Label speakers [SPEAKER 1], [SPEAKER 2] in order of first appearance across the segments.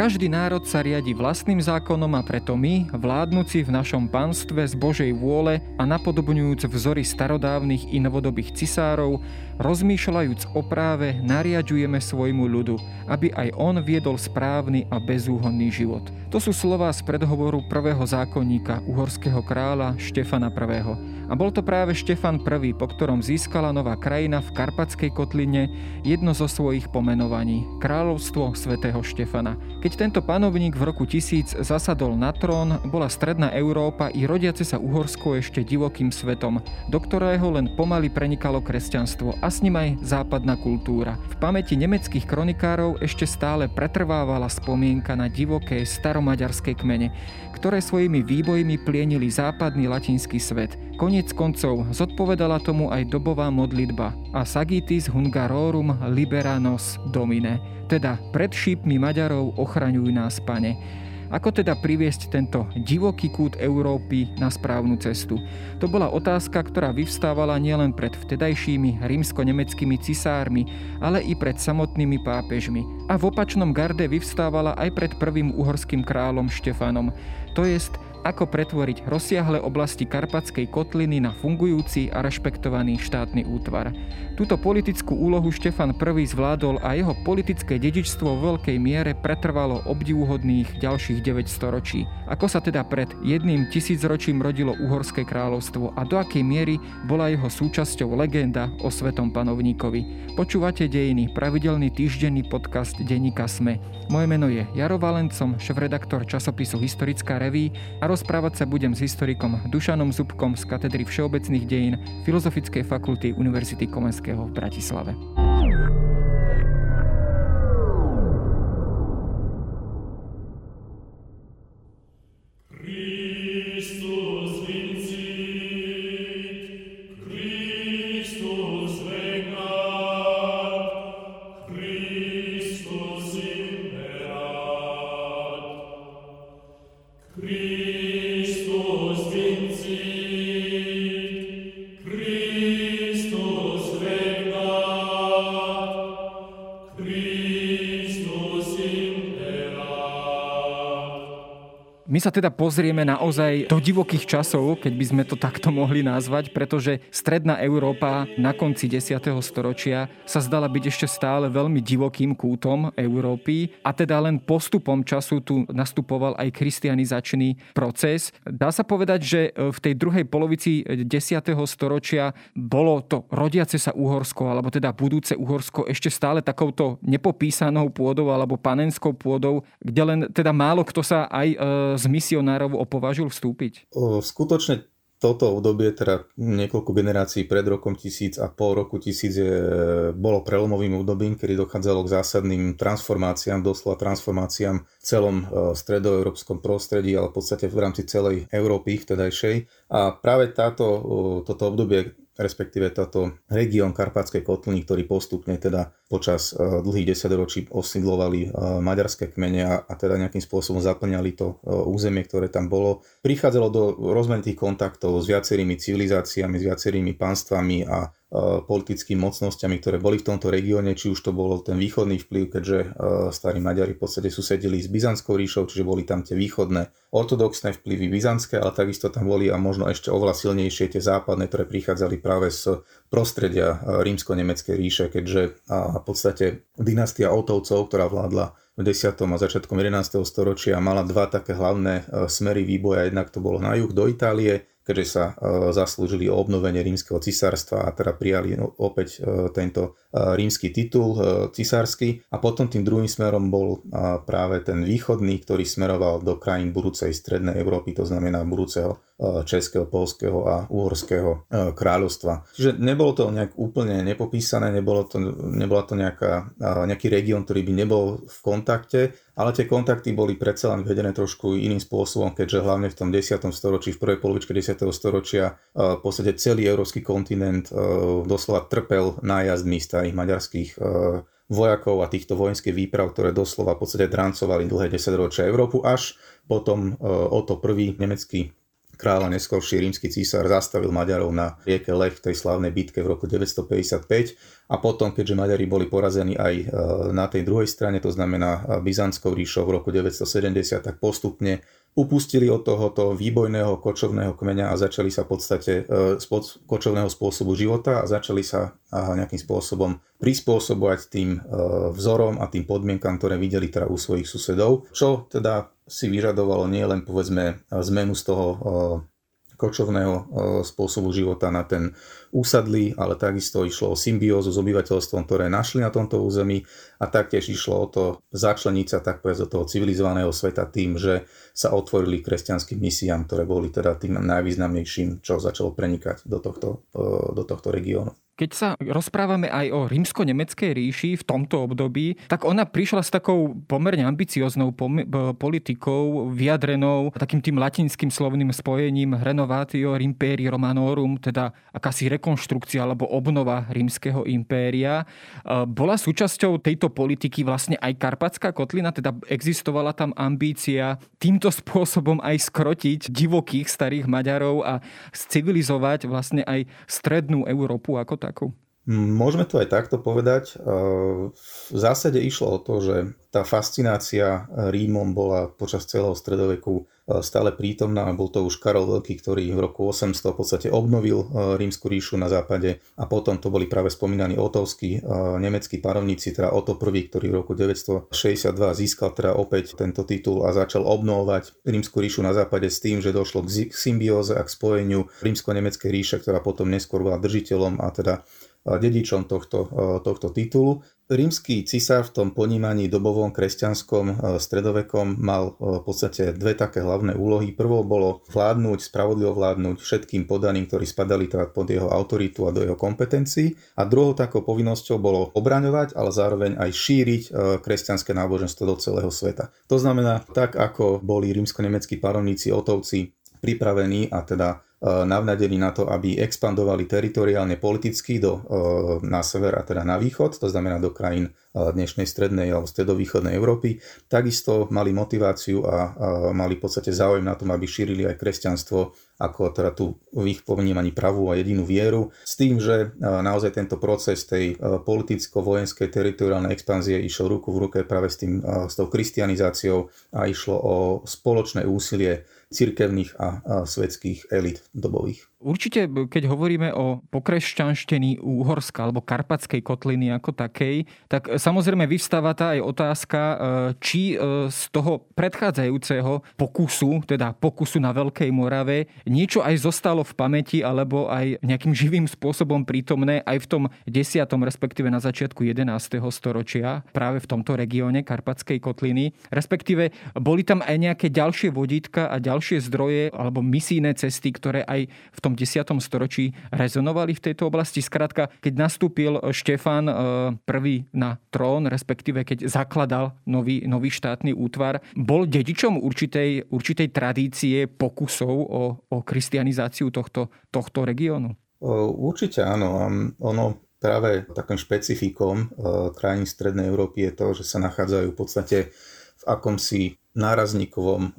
[SPEAKER 1] Každý národ sa riadi vlastným zákonom a preto my, vládnuci v našom panstve z Božej vôle a napodobňujúc vzory starodávnych i novodobých cisárov, rozmýšľajúc o práve, nariadujeme svojmu ľudu, aby aj on viedol správny a bezúhonný život. To sú slova z predhovoru prvého zákonníka uhorského kráľa Štefana I. A bol to práve Štefan I, po ktorom získala nová krajina v Karpatskej kotline jedno zo svojich pomenovaní – Kráľovstvo svätého Štefana. Keď keď tento panovník v roku 1000 zasadol na trón, bola stredná Európa i rodiace sa Uhorsko ešte divokým svetom, do ktorého len pomaly prenikalo kresťanstvo a s ním aj západná kultúra. V pamäti nemeckých kronikárov ešte stále pretrvávala spomienka na divoké staromaďarské kmene, ktoré svojimi výbojmi plienili západný latinský svet. Konec koncov zodpovedala tomu aj dobová modlitba a Sagitis Hungarorum Liberanos Domine teda pred šípmi Maďarov ochraňuj nás, pane. Ako teda priviesť tento divoký kút Európy na správnu cestu? To bola otázka, ktorá vyvstávala nielen pred vtedajšími rímsko-nemeckými cisármi, ale i pred samotnými pápežmi. A v opačnom garde vyvstávala aj pred prvým uhorským kráľom Štefanom. To jest, ako pretvoriť rozsiahle oblasti Karpatskej kotliny na fungujúci a rešpektovaný štátny útvar. Túto politickú úlohu Štefan I zvládol a jeho politické dedičstvo v veľkej miere pretrvalo obdivuhodných ďalších 9 storočí. Ako sa teda pred jedným tisícročím rodilo Uhorské kráľovstvo a do akej miery bola jeho súčasťou legenda o svetom panovníkovi. Počúvate dejiny, pravidelný týždenný podcast denníka SME. Moje meno je Jaro Valencom, šéf-redaktor časopisu Historická reví a rozprávať sa budem s historikom Dušanom Zubkom z katedry všeobecných dejín Filozofickej fakulty Univerzity Komenského v Bratislave. Sa teda pozrieme naozaj do divokých časov, keď by sme to takto mohli nazvať, pretože stredná Európa na konci 10. storočia sa zdala byť ešte stále veľmi divokým kútom Európy a teda len postupom času tu nastupoval aj kristianizačný proces. Dá sa povedať, že v tej druhej polovici 10. storočia bolo to rodiace sa Uhorsko, alebo teda budúce Uhorsko ešte stále takouto nepopísanou pôdou alebo panenskou pôdou, kde len teda málo kto sa aj z misionárov opovažil vstúpiť?
[SPEAKER 2] Skutočne toto obdobie, teda niekoľko generácií pred rokom 1000 a pol roku 1000 je, bolo prelomovým obdobím, kedy dochádzalo k zásadným transformáciám, doslova transformáciám v celom e, stredoeurópskom prostredí, ale v podstate v rámci celej Európy vtedajšej. A práve táto, toto obdobie respektíve táto región Karpatskej kotliny, ktorý postupne teda počas e, dlhých desaťročí osídlovali e, maďarské kmene a, teda nejakým spôsobom zaplňali to e, územie, ktoré tam bolo. Prichádzalo do rozmanitých kontaktov s viacerými civilizáciami, s viacerými pánstvami a politickými mocnosťami, ktoré boli v tomto regióne, či už to bolo ten východný vplyv, keďže eh, starí Maďari v podstate susedili s Byzantskou ríšou, čiže boli tam tie východné ortodoxné vplyvy byzantské, ale takisto tam boli a možno ešte oveľa silnejšie tie západné, ktoré prichádzali práve z prostredia eh, rímsko-nemeckej ríše, keďže v podstate dynastia Otovcov, ktorá vládla v 10. a začiatkom 11. storočia mala dva také hlavné smery výboja. Jednak to bolo na juh do Itálie, keďže sa e, zaslúžili o obnovenie rímskeho cisárstva a teda prijali no, opäť e, tento rímsky titul cisársky. A potom tým druhým smerom bol práve ten východný, ktorý smeroval do krajín budúcej strednej Európy, to znamená budúceho Českého, Polského a Uhorského kráľovstva. Čiže nebolo to nejak úplne nepopísané, nebolo to, nebola to nejaká, nejaký región, ktorý by nebol v kontakte, ale tie kontakty boli predsa len vedené trošku iným spôsobom, keďže hlavne v tom 10. storočí, v prvej polovičke 10. storočia v podstate celý európsky kontinent doslova trpel nájazdmi starých maďarských vojakov a týchto vojenských výprav, ktoré doslova v podstate drancovali dlhé 10 ročia Európu, až potom o to prvý nemecký kráľ a neskôrší rímsky císar zastavil Maďarov na rieke Lech v tej slavnej bitke v roku 955 a potom, keďže Maďari boli porazení aj e, na tej druhej strane, to znamená Byzantskou ríšou v roku 970, tak postupne upustili od tohoto výbojného kočovného kmeňa a začali sa v podstate z kočovného spôsobu života a začali sa nejakým spôsobom prispôsobovať tým vzorom a tým podmienkam, ktoré videli teda u svojich susedov, čo teda si vyžadovalo nielen povedzme zmenu z toho kočovného spôsobu života na ten úsadlý, ale takisto išlo o symbiózu s obyvateľstvom, ktoré našli na tomto území a taktiež išlo o to začleniť sa tak povedz do toho civilizovaného sveta tým, že sa otvorili kresťanským misiám, ktoré boli teda tým najvýznamnejším, čo začalo prenikať do tohto, do tohto regiónu.
[SPEAKER 1] Keď sa rozprávame aj o rímsko-nemeckej ríši v tomto období, tak ona prišla s takou pomerne ambicioznou pom- politikou, vyjadrenou takým tým latinským slovným spojením renovatio imperi romanorum, teda akási rekonštrukcia alebo obnova rímskeho impéria. Bola súčasťou tejto politiky vlastne aj Karpatská kotlina, teda existovala tam ambícia týmto spôsobom aj skrotiť divokých starých Maďarov a civilizovať vlastne aj strednú Európu ako tak takú?
[SPEAKER 2] Môžeme to aj takto povedať. V zásade išlo o to, že tá fascinácia Rímom bola počas celého stredoveku stále prítomná. Bol to už Karol Veľký, ktorý v roku 800 v podstate obnovil rímsku ríšu na západe a potom to boli práve spomínaní otovskí nemeckí panovníci, teda Oto I, ktorý v roku 962 získal teda opäť tento titul a začal obnovovať rímsku ríšu na západe s tým, že došlo k symbióze a k spojeniu rímsko-nemeckej ríše, ktorá potom neskôr bola držiteľom a teda dedičom tohto, tohto titulu. Rímsky cisár v tom ponímaní dobovom kresťanskom stredovekom mal v podstate dve také hlavné úlohy. Prvou bolo vládnuť, spravodlivo vládnuť všetkým podaným, ktorí spadali teda pod jeho autoritu a do jeho kompetencií. A druhou takou povinnosťou bolo obraňovať, ale zároveň aj šíriť kresťanské náboženstvo do celého sveta. To znamená, tak ako boli rímsko-nemeckí panovníci, otovci pripravení a teda Eh, navnadení na to, aby expandovali teritoriálne politicky do, eh, na sever a teda na východ, to znamená do krajín eh, dnešnej strednej alebo stredovýchodnej Európy. Takisto mali motiváciu a mali v podstate záujem na tom, aby šírili aj kresťanstvo ako teda tú v ich ponímaní pravú a jedinú vieru, s tým, že naozaj tento proces tej politicko-vojenskej teritoriálnej expanzie išiel ruku v ruke práve s, tým, s tou kristianizáciou a išlo o spoločné úsilie cirkevných a, a svetských elit dobových.
[SPEAKER 1] Určite, keď hovoríme o pokresťanštení Úhorska alebo Karpatskej kotliny ako takej, tak samozrejme vyvstáva tá aj otázka, e, či e, z toho predchádzajúceho pokusu, teda pokusu na Veľkej Morave, niečo aj zostalo v pamäti alebo aj nejakým živým spôsobom prítomné aj v tom 10. respektíve na začiatku 11. storočia práve v tomto regióne Karpatskej kotliny. Respektíve boli tam aj nejaké ďalšie vodítka a ďalšie zdroje alebo misijné cesty, ktoré aj v tom tom 10. storočí rezonovali v tejto oblasti. Skrátka, keď nastúpil Štefan e, prvý na trón, respektíve keď zakladal nový, nový štátny útvar, bol dedičom určitej, určitej tradície pokusov o, o kristianizáciu tohto, tohto regiónu?
[SPEAKER 2] Určite áno. Ono práve takým špecifikom e, krajín Strednej Európy je to, že sa nachádzajú v podstate v akomsi nárazníkovom e,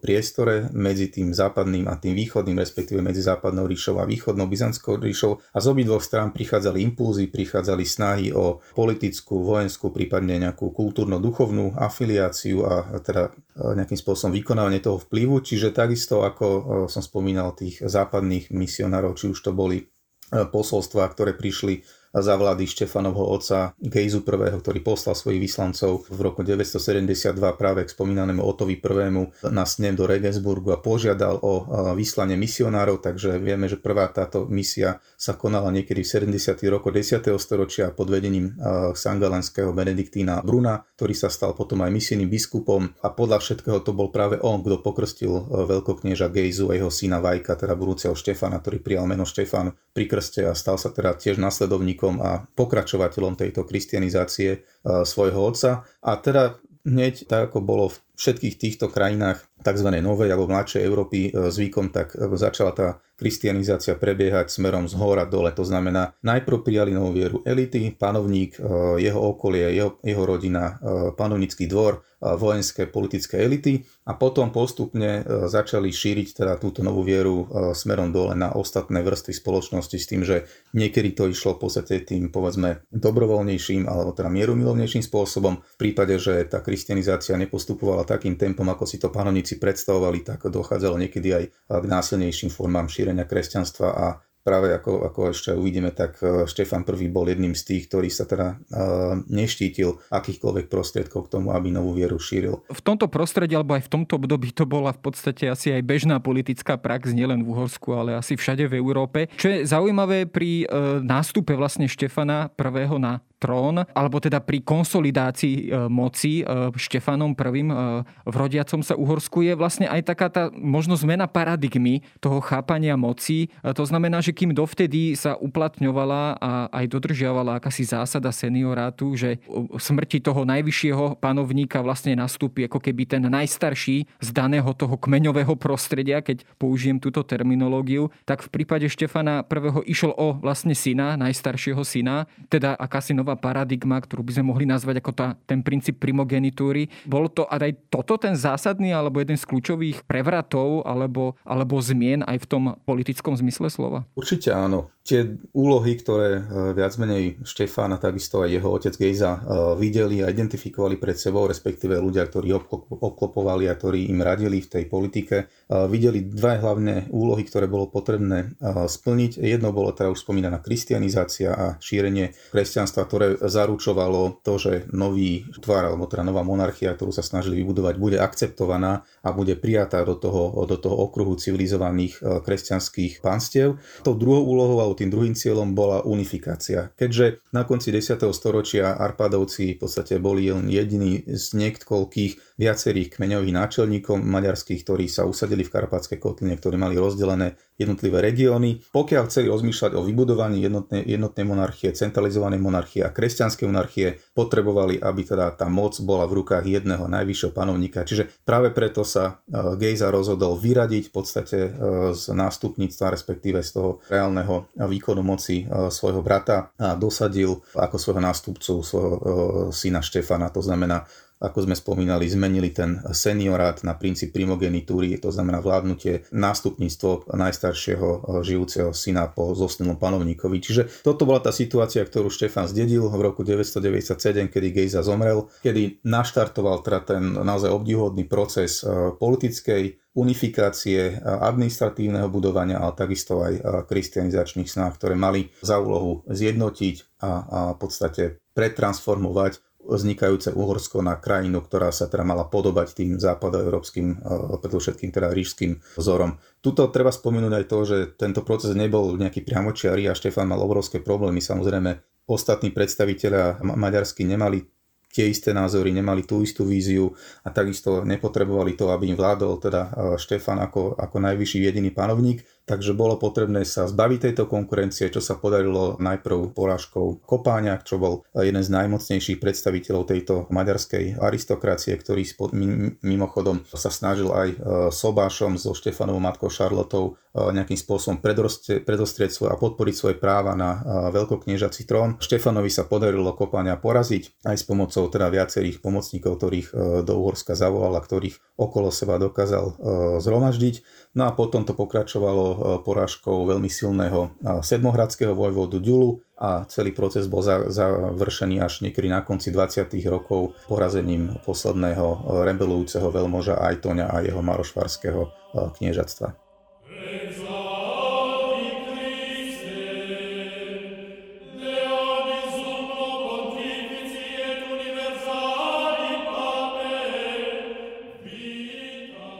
[SPEAKER 2] priestore medzi tým západným a tým východným, respektíve medzi západnou ríšou a východnou byzantskou ríšou a z obidvoch strán prichádzali impulzy, prichádzali snahy o politickú, vojenskú, prípadne nejakú kultúrno-duchovnú afiliáciu a teda e, nejakým spôsobom vykonávanie toho vplyvu. Čiže takisto, ako e, som spomínal, tých západných misionárov, či už to boli posolstva, ktoré prišli za vlády Štefanovho otca Gejzu I, ktorý poslal svojich vyslancov v roku 972 práve k spomínanému Otovi I na snem do Regensburgu a požiadal o vyslanie misionárov, takže vieme, že prvá táto misia sa konala niekedy v 70. roku 10. storočia pod vedením sangalenského Benediktína Bruna, ktorý sa stal potom aj misijným biskupom a podľa všetkého to bol práve on, kto pokrstil veľkoknieža Gejzu a jeho syna Vajka, teda budúceho Štefana, ktorý prijal meno Štefan pri krste a stal sa teda tiež nasledovníkom nasledovníkom a pokračovateľom tejto kristianizácie e, svojho otca. A teda hneď tak, ako bolo v všetkých týchto krajinách tzv. novej alebo mladšej Európy e, zvykom, tak e, začala tá kristianizácia prebiehať smerom z hora dole. To znamená, najprv prijali novú vieru elity, panovník, jeho okolie, jeho, jeho rodina, panovnícky dvor, vojenské politické elity a potom postupne začali šíriť teda túto novú vieru smerom dole na ostatné vrstvy spoločnosti s tým, že niekedy to išlo v podstate tým povedzme dobrovoľnejším alebo teda mierumilovnejším spôsobom. V prípade, že tá kristianizácia nepostupovala takým tempom, ako si to panovníci predstavovali, tak dochádzalo niekedy aj k násilnejším formám šírenia kresťanstva a práve ako, ako ešte uvidíme, tak e, Štefan I bol jedným z tých, ktorý sa teda uh, neštítil akýchkoľvek prostriedkov k tomu, aby novú vieru šíril.
[SPEAKER 1] V tomto prostredí, alebo aj v tomto období to bola v podstate asi aj bežná politická prax, nielen v Uhorsku, ale asi všade v Európe. Čo je zaujímavé pri uh, nástupe vlastne Štefana I na trón, alebo teda pri konsolidácii e, moci e, Štefanom I e, v rodiacom sa Uhorsku je vlastne aj taká tá možno zmena paradigmy toho chápania moci. To znamená, že kým dovtedy sa uplatňovala a aj dodržiavala akási zásada seniorátu, že smrti toho najvyššieho panovníka vlastne nastúpi ako keby ten najstarší z daného toho kmeňového prostredia, keď použijem túto terminológiu, tak v prípade Štefana I išlo o vlastne syna, najstaršieho syna, teda akási nová nová paradigma, ktorú by sme mohli nazvať ako tá, ten princíp primogenitúry. Bolo to aj toto ten zásadný alebo jeden z kľúčových prevratov alebo, alebo zmien aj v tom politickom zmysle slova?
[SPEAKER 2] Určite áno. Tie úlohy, ktoré e, viac menej Štefán a takisto aj jeho otec Gejza e, videli a identifikovali pred sebou, respektíve ľudia, ktorí obklopovali a ktorí im radili v tej politike, e, videli dva hlavné úlohy, ktoré bolo potrebné splniť. Jedno bolo teda už spomínaná kristianizácia a šírenie kresťanstva, ktoré zaručovalo to, že nový tvar, alebo teda nová monarchia, ktorú sa snažili vybudovať, bude akceptovaná a bude prijatá do toho, do toho okruhu civilizovaných kresťanských pánstiev. Tou druhou úlohou tým druhým cieľom bola unifikácia. Keďže na konci 10. storočia Arpadovci v podstate boli len jediní z niekoľkých viacerých kmeňových náčelníkov maďarských, ktorí sa usadili v Karpatskej kotline, ktorí mali rozdelené jednotlivé regióny. Pokiaľ chceli rozmýšľať o vybudovaní jednotnej, jednotnej monarchie, centralizovanej monarchie a kresťanskej monarchie, potrebovali, aby teda tá moc bola v rukách jedného najvyššieho panovníka. Čiže práve preto sa e, Gejza rozhodol vyradiť v podstate e, z nástupníctva, respektíve z toho reálneho výkonu moci e, svojho brata a dosadil ako svojho nástupcu svojho syna Štefana. To znamená, ako sme spomínali, zmenili ten seniorát na princíp primogenitúry, to znamená vládnutie nástupníctvo najstaršieho eh, žijúceho syna po zosnulom panovníkovi. Čiže toto bola tá situácia, ktorú Štefan zdedil v roku 997, kedy Gejza zomrel, kedy naštartoval teda ten naozaj obdivuhodný proces eh, politickej unifikácie eh, administratívneho budovania, ale takisto aj kristianizačných snách, ktoré mali za úlohu zjednotiť a, a v podstate pretransformovať vznikajúce Uhorsko na krajinu, ktorá sa teda mala podobať tým západoeurópskym, e, predovšetkým teda rížským vzorom. Tuto treba spomenúť aj to, že tento proces nebol nejaký priamočiarý a Štefan mal obrovské problémy. Samozrejme, ostatní predstaviteľa maďarsky nemali tie isté názory, nemali tú istú víziu a takisto nepotrebovali to, aby im vládol teda e, Štefan ako, ako najvyšší jediný panovník. Takže bolo potrebné sa zbaviť tejto konkurencie, čo sa podarilo najprv porážkou Kopáňa, čo bol jeden z najmocnejších predstaviteľov tejto maďarskej aristokracie, ktorý mimochodom sa snažil aj e, Sobášom so Štefanovou matkou Šarlotou e, nejakým spôsobom predostrieť svoje a podporiť svoje práva na veľkokniežací trón. Štefanovi sa podarilo Kopáňa poraziť aj s pomocou teda viacerých pomocníkov, ktorých e, do Uhorska zavolal a ktorých okolo seba dokázal e, zhromaždiť. No a potom to pokračovalo e, porážkou veľmi silného sedmohradského vojvodu Ďulu a celý proces bol završený až niekedy na konci 20. rokov porazením posledného rebelujúceho veľmoža Ajtoňa a jeho marošvarského kniežatstva.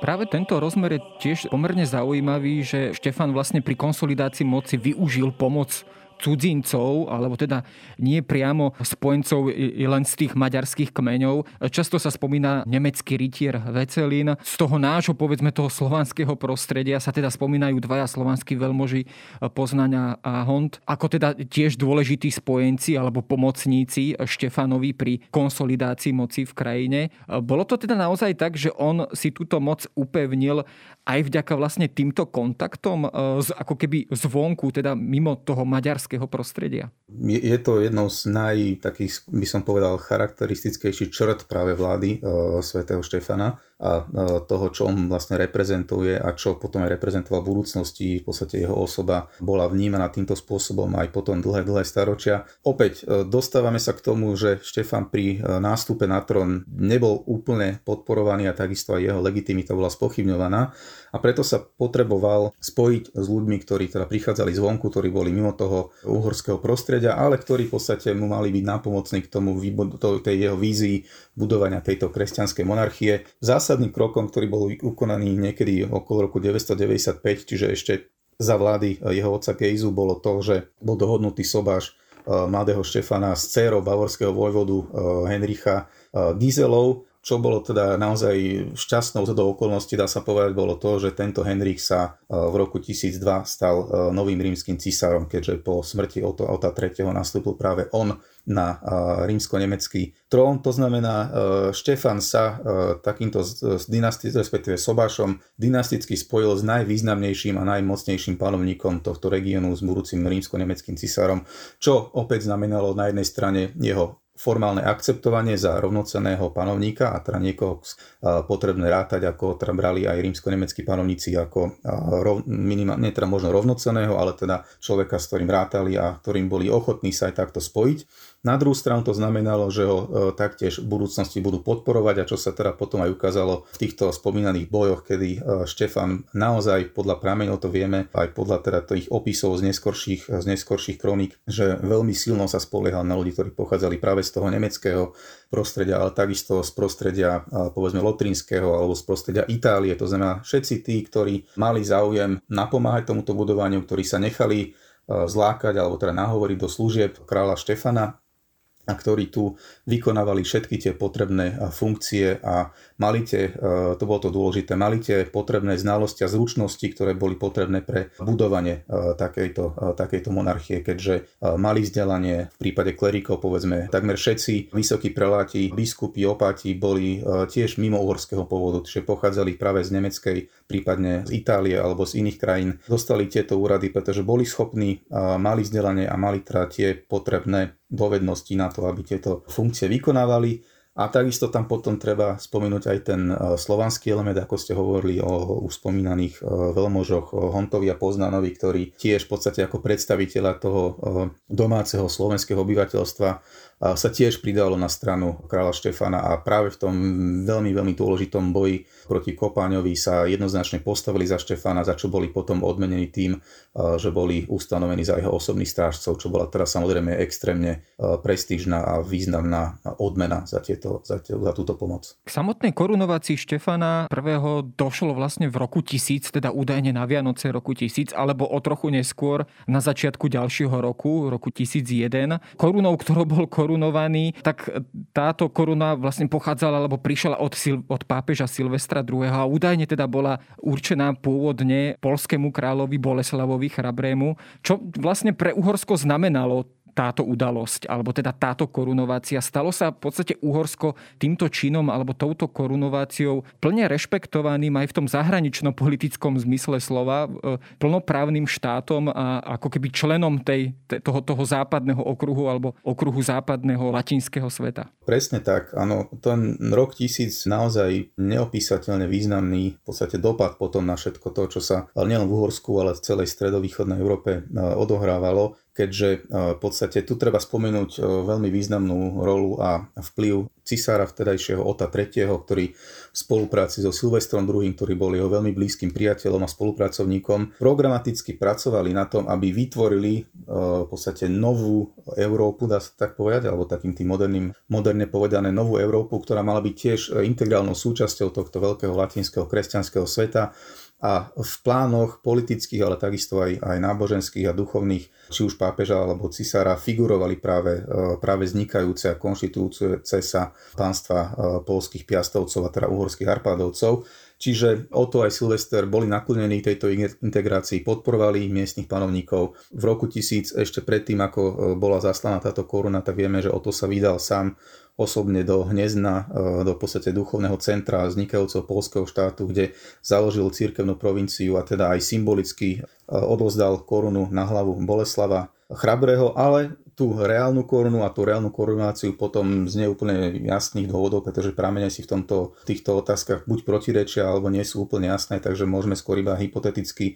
[SPEAKER 1] Práve tento rozmer je tiež pomerne zaujímavý, že Štefan vlastne pri konsolidácii moci využil pomoc cudzincov, alebo teda nie priamo spojencov len z tých maďarských kmeňov. Často sa spomína nemecký rytier Vecelín. Z toho nášho, povedzme, toho slovanského prostredia sa teda spomínajú dvaja slovanskí veľmoži Poznania a Hont, ako teda tiež dôležití spojenci alebo pomocníci Štefanovi pri konsolidácii moci v krajine. Bolo to teda naozaj tak, že on si túto moc upevnil aj vďaka vlastne týmto kontaktom z, ako keby zvonku, teda mimo toho maďarského bavorského prostredia.
[SPEAKER 2] Je, je to jednou z naj, takých, by som povedal, charakteristickejších črt práve vlády e, svätého Štefana a toho, čo on vlastne reprezentuje a čo potom aj reprezentoval v budúcnosti. V podstate jeho osoba bola vnímaná týmto spôsobom aj potom dlhé, dlhé staročia. Opäť e, dostávame sa k tomu, že Štefan pri e, nástupe na trón nebol úplne podporovaný a takisto aj jeho legitimita bola spochybňovaná a preto sa potreboval spojiť s ľuďmi, ktorí teda prichádzali zvonku, ktorí boli mimo toho uhorského prostredia, ale ktorí v podstate mu mali byť nápomocní k tomu tej jeho vízii budovania tejto kresťanskej monarchie. Zásadným krokom, ktorý bol ukonaný niekedy okolo roku 995, čiže ešte za vlády jeho otca Kejzu bolo to, že bol dohodnutý sobáš eh, mladého Štefana s dcérou bavorského vojvodu eh, Henricha eh, Gizelov, čo bolo teda naozaj šťastnou zhodou okolností, dá sa povedať, bolo to, že tento Henrik sa e, v roku 1002 stal e, novým rímským cisárom, keďže po smrti Ota, Ota III. nastúpil práve on na e, rímsko-nemecký trón. To znamená, Štefan sa takýmto s dynasti- respektíve Sobášom dynasticky spojil s najvýznamnejším a najmocnejším panovníkom tohto regiónu s budúcim rímsko-nemeckým cisárom, čo opäť znamenalo na jednej strane jeho formálne akceptovanie za rovnoceného panovníka a teda niekoho potrebné rátať, ako teda brali aj rímsko-nemeckí panovníci ako rov, minimálne teda možno rovnoceného, ale teda človeka, s ktorým rátali a ktorým boli ochotní sa aj takto spojiť. Na druhú stranu to znamenalo, že ho e, taktiež v budúcnosti budú podporovať a čo sa teda potom aj ukázalo v týchto spomínaných bojoch, kedy e, Štefan naozaj podľa prameňov to vieme, aj podľa teda tých opisov z neskorších, z neskorších kroník, že veľmi silno sa spoliehal na ľudí, ktorí pochádzali práve z toho nemeckého prostredia, ale takisto z prostredia e, povedzme lotrinského alebo z prostredia Itálie. To znamená všetci tí, ktorí mali záujem napomáhať tomuto budovaniu, ktorí sa nechali zlákať alebo teda nahovoriť do služieb kráľa Štefana, a ktorí tu vykonávali všetky tie potrebné funkcie a mali tie, e, to bolo to dôležité, mali tie potrebné znalosti a zručnosti, ktoré boli potrebné pre budovanie e, takejto, e, takejto monarchie, keďže mali vzdelanie v prípade klerikov, povedzme, takmer všetci vysokí preláti, biskupy, opati boli tiež mimo uhorského pôvodu, čiže pochádzali práve z nemeckej, prípadne z Itálie alebo z iných krajín. Dostali tieto úrady, pretože boli schopní, mali vzdelanie a mali teda tie potrebné dovednosti na to, aby tieto funkcie vykonávali. A takisto tam potom treba spomenúť aj ten e, slovanský element, ako ste hovorili o už spomínaných e, veľmožoch Hontovi a Poznanovi, ktorí tiež v podstate ako predstaviteľa toho e, domáceho slovenského obyvateľstva sa tiež pridalo na stranu kráľa Štefana a práve v tom veľmi, veľmi dôležitom boji proti Kopáňovi sa jednoznačne postavili za Štefana, za čo boli potom odmenení tým, že boli ustanovení za jeho osobných strážcov, čo bola teraz samozrejme extrémne prestížna a významná odmena za, tieto, za, za túto pomoc.
[SPEAKER 1] K samotnej korunovácii Štefana prvého došlo vlastne v roku 1000, teda údajne na Vianoce roku 1000, alebo o trochu neskôr na začiatku ďalšieho roku, roku 1001. Korunou, ktorou bol korunovaný, tak táto koruna vlastne pochádzala alebo prišla od, Sil- od pápeža Silvestra II. a údajne teda bola určená pôvodne polskému kráľovi Boleslavovi Chrabrému, čo vlastne pre Uhorsko znamenalo táto udalosť, alebo teda táto korunovácia. Stalo sa v podstate Uhorsko týmto činom alebo touto korunováciou plne rešpektovaným aj v tom zahraničnom politickom zmysle slova, e, plnoprávnym štátom a ako keby členom tej, toho, toho západného okruhu alebo okruhu západného latinského sveta.
[SPEAKER 2] Presne tak, áno. Ten rok tisíc naozaj neopísateľne významný v podstate dopad potom na všetko to, čo sa nielen v Uhorsku, ale v celej stredovýchodnej Európe e, odohrávalo keďže e, v podstate tu treba spomenúť e, veľmi významnú rolu a vplyv cisára vtedajšieho Ota III., ktorý v spolupráci so Silvestrom II., ktorý bol jeho veľmi blízkym priateľom a spolupracovníkom, programaticky pracovali na tom, aby vytvorili e, v podstate novú Európu, dá sa tak povedať, alebo takým tým moderným, moderne povedané novú Európu, ktorá mala byť tiež integrálnou súčasťou tohto veľkého latinského kresťanského sveta a v plánoch politických, ale takisto aj, aj náboženských a duchovných, či už pápeža alebo cisára, figurovali práve, e, práve vznikajúce a konštitujúce sa pánstva e, polských piastovcov a teda uhorských arpádovcov. Čiže Oto aj Silvester boli naklonení tejto integrácii, podporovali miestnych panovníkov. V roku 1000, ešte predtým, ako e, bola zaslaná táto koruna, tak vieme, že Oto sa vydal sám osobne do Hnezdna, e, do podstate duchovného centra vznikajúceho polského štátu, kde založil cirkevnú provinciu a teda aj symbolicky e, odovzdal korunu na hlavu Boleslava chrabrého, ale tú reálnu korunu a tú reálnu korunáciu potom z neúplne jasných dôvodov, pretože pramene si v tomto, týchto otázkach buď protirečia alebo nie sú úplne jasné, takže môžeme skôr iba hypoteticky e,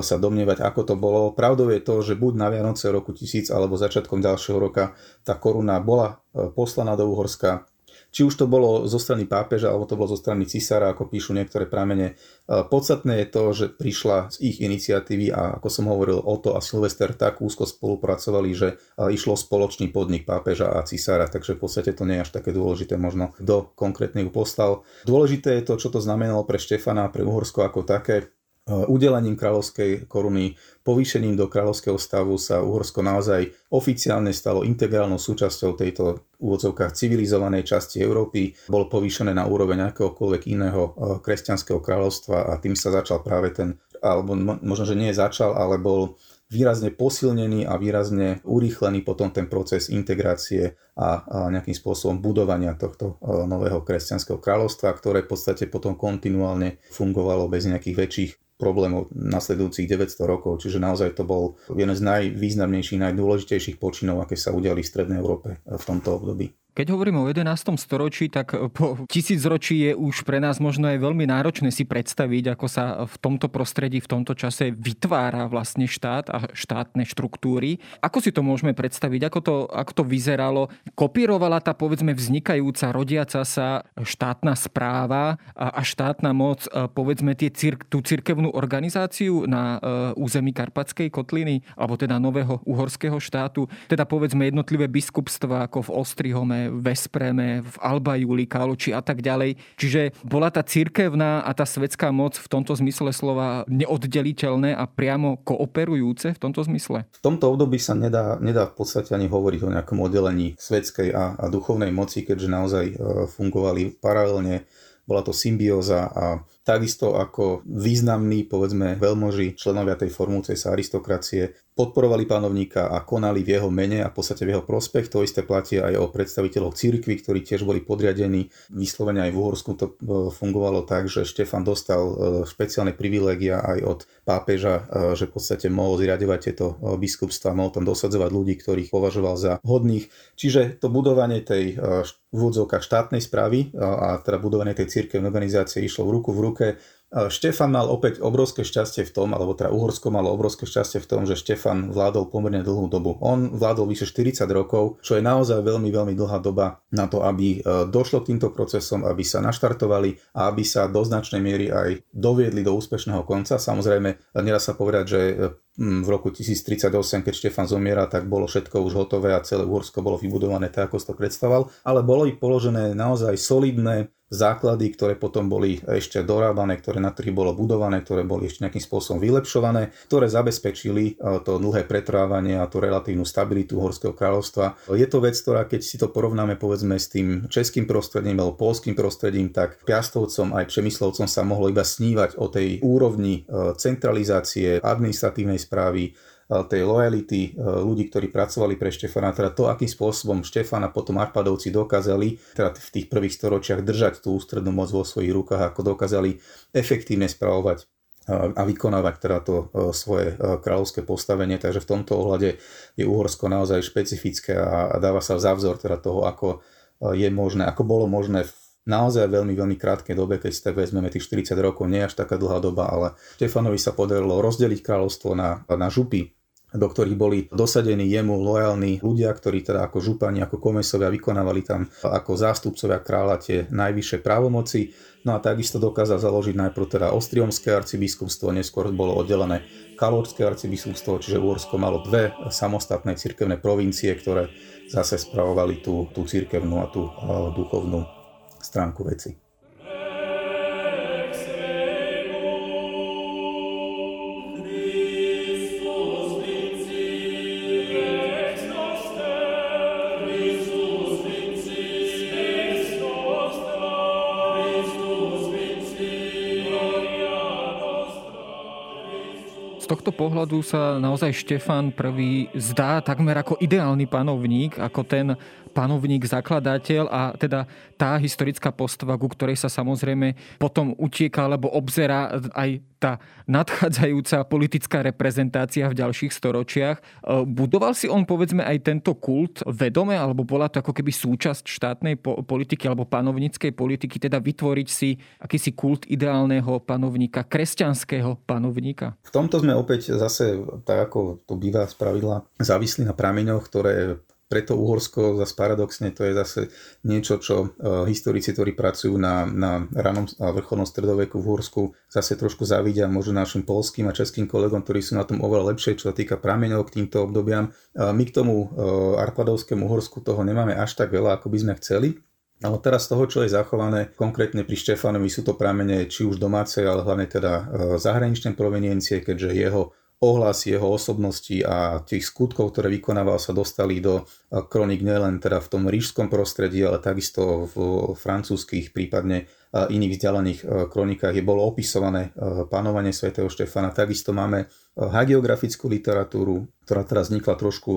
[SPEAKER 2] sa domnievať, ako to bolo. Pravdou je to, že buď na Vianoce roku 1000 alebo začiatkom ďalšieho roka tá koruna bola e, poslaná do Uhorska či už to bolo zo strany pápeža, alebo to bolo zo strany cisára, ako píšu niektoré pramene. E, podstatné je to, že prišla z ich iniciatívy a ako som hovoril, Oto a Silvester tak úzko spolupracovali, že e, išlo spoločný podnik pápeža a cisára, takže v podstate to nie je až také dôležité možno, kto konkrétne ju poslal. Dôležité je to, čo to znamenalo pre Štefana a pre Uhorsko ako také. E, udelením kráľovskej koruny, povýšením do kráľovského stavu sa Uhorsko naozaj oficiálne stalo integrálnou súčasťou tejto úvodzovkách civilizovanej časti Európy. Bolo povýšené na úroveň akéhokoľvek iného e, kresťanského kráľovstva a tým sa začal práve ten, alebo možno, že nie začal, ale bol výrazne posilnený a výrazne urýchlený potom ten proces integrácie a, nejakým spôsobom budovania tohto e, nového kresťanského kráľovstva, ktoré v podstate potom kontinuálne fungovalo bez nejakých väčších problémov nasledujúcich 900 rokov, čiže naozaj to bol jeden z najvýznamnejších, najdôležitejších počinov, aké sa udiali v Strednej Európe v tomto období.
[SPEAKER 1] Keď hovoríme o 11. storočí, tak po tisícročí je už pre nás možno aj veľmi náročné si predstaviť, ako sa v tomto prostredí, v tomto čase vytvára vlastne štát a štátne štruktúry. Ako si to môžeme predstaviť? Ako to, ako to vyzeralo? Kopírovala tá povedzme vznikajúca, rodiaca sa štátna správa a štátna moc povedzme tie tú cirkevnú organizáciu na e, území Karpatskej kotliny alebo teda nového uhorského štátu? Teda povedzme jednotlivé biskupstva ako v Ostrihome, Vespreme, v Alba Juli, Káloči a tak ďalej. Čiže bola tá cirkevná a tá svetská moc v tomto zmysle slova neoddeliteľné a priamo kooperujúce v tomto zmysle?
[SPEAKER 2] V tomto období sa nedá, nedá v podstate ani hovoriť o nejakom oddelení svetskej a, a duchovnej moci, keďže naozaj e, fungovali paralelne bola to symbióza a takisto ako významní, povedzme, veľmoži, členovia tej formujúcej sa aristokracie, podporovali pánovníka a konali v jeho mene a v podstate v jeho prospech. To isté platí aj o predstaviteľoch cirkvi, ktorí tiež boli podriadení. Vyslovene aj v Uhorsku to e, fungovalo tak, že Štefan dostal e, špeciálne privilégia aj od pápeža, e, že v podstate mohol zriadovať tieto biskupstva, mohol tam dosadzovať ľudí, ktorých považoval za hodných. Čiže to budovanie tej v štátnej správy a teda budovanie tej cirkevnej organizácie išlo v ruku v ruke Štefan mal opäť obrovské šťastie v tom, alebo teda Uhorsko malo obrovské šťastie v tom, že Štefan vládol pomerne dlhú dobu. On vládol vyše 40 rokov, čo je naozaj veľmi, veľmi dlhá doba na to, aby e, došlo k týmto procesom, aby sa naštartovali a aby sa do značnej miery aj doviedli do úspešného konca. Samozrejme, nedá sa povedať, že e, v roku 1038, keď Štefan zomiera, tak bolo všetko už hotové a celé Uhorsko bolo vybudované tak, ako si to predstavoval, ale bolo i položené naozaj solidné základy, ktoré potom boli ešte dorábané, ktoré na trhy bolo budované, ktoré boli ešte nejakým spôsobom vylepšované, ktoré zabezpečili e, to dlhé pretrvávanie a tú relatívnu stabilitu Horského kráľovstva. Je to vec, ktorá keď si to porovnáme povedzme s tým českým prostredím alebo polským prostredím, tak Piastovcom aj Přemyslovcom sa mohlo iba snívať o tej úrovni e, centralizácie administratívnej správy, tej lojality e, ľudí, ktorí pracovali pre Štefana, teda to, akým spôsobom Štefan a potom Arpadovci dokázali teda v tých prvých storočiach držať tú ústrednú moc vo svojich rukách, ako dokázali efektívne spravovať e, a vykonávať teda to e, svoje kráľovské postavenie. Takže v tomto ohľade je Uhorsko naozaj špecifické a dáva sa za vzor teda toho, ako je možné, ako bolo možné v naozaj veľmi, veľmi krátkej dobe, keď tak vezmeme tých 40 rokov, nie až taká dlhá doba, ale Štefanovi sa podarilo rozdeliť kráľovstvo na, na župy, do ktorých boli dosadení jemu lojálni ľudia, ktorí teda ako župani, ako komesovia vykonávali tam ako zástupcovia kráľa tie najvyššie právomoci. No a takisto dokázal založiť najprv teda Ostriomské arcibiskupstvo, neskôr bolo oddelené Kalorské arcibiskupstvo, čiže Úorsko malo dve samostatné cirkevné provincie, ktoré zase spravovali tú, tú cirkevnú a tú duchovnú stránku veci.
[SPEAKER 1] Tohto pohľadu sa naozaj Štefan prvý zdá takmer ako ideálny panovník, ako ten panovník, zakladateľ a teda tá historická postava, ku ktorej sa samozrejme potom utieka alebo obzerá aj tá nadchádzajúca politická reprezentácia v ďalších storočiach. E, budoval si on povedzme aj tento kult vedome, alebo bola to ako keby súčasť štátnej politiky alebo panovníckej politiky, teda vytvoriť si akýsi kult ideálneho panovníka, kresťanského panovníka?
[SPEAKER 2] V tomto sme opäť zase, tak ako to býva z pravidla, závislí na prameňoch, ktoré preto Uhorsko, zase paradoxne, to je zase niečo, čo e, historici, ktorí pracujú na, na ranom a vrcholnom stredoveku v Uhorsku, zase trošku závidia možno našim polským a českým kolegom, ktorí sú na tom oveľa lepšie, čo sa týka prameňov k týmto obdobiam. E, my k tomu e, Arpadovskému Uhorsku toho nemáme až tak veľa, ako by sme chceli. Ale teraz z toho, čo je zachované konkrétne pri Štefanovi, sú to pramene či už domácej, ale hlavne teda zahraničnej proveniencie, keďže jeho ohlasy jeho osobnosti a tých skutkov, ktoré vykonával, sa dostali do eh, kronik nielen teda v tom rížskom prostredí, ale takisto v francúzských, prípadne eh, iných vzdialených eh, kronikách je bolo opisované panovanie svätého Štefana. Takisto máme hagiografickú literatúru, ktorá teraz vznikla trošku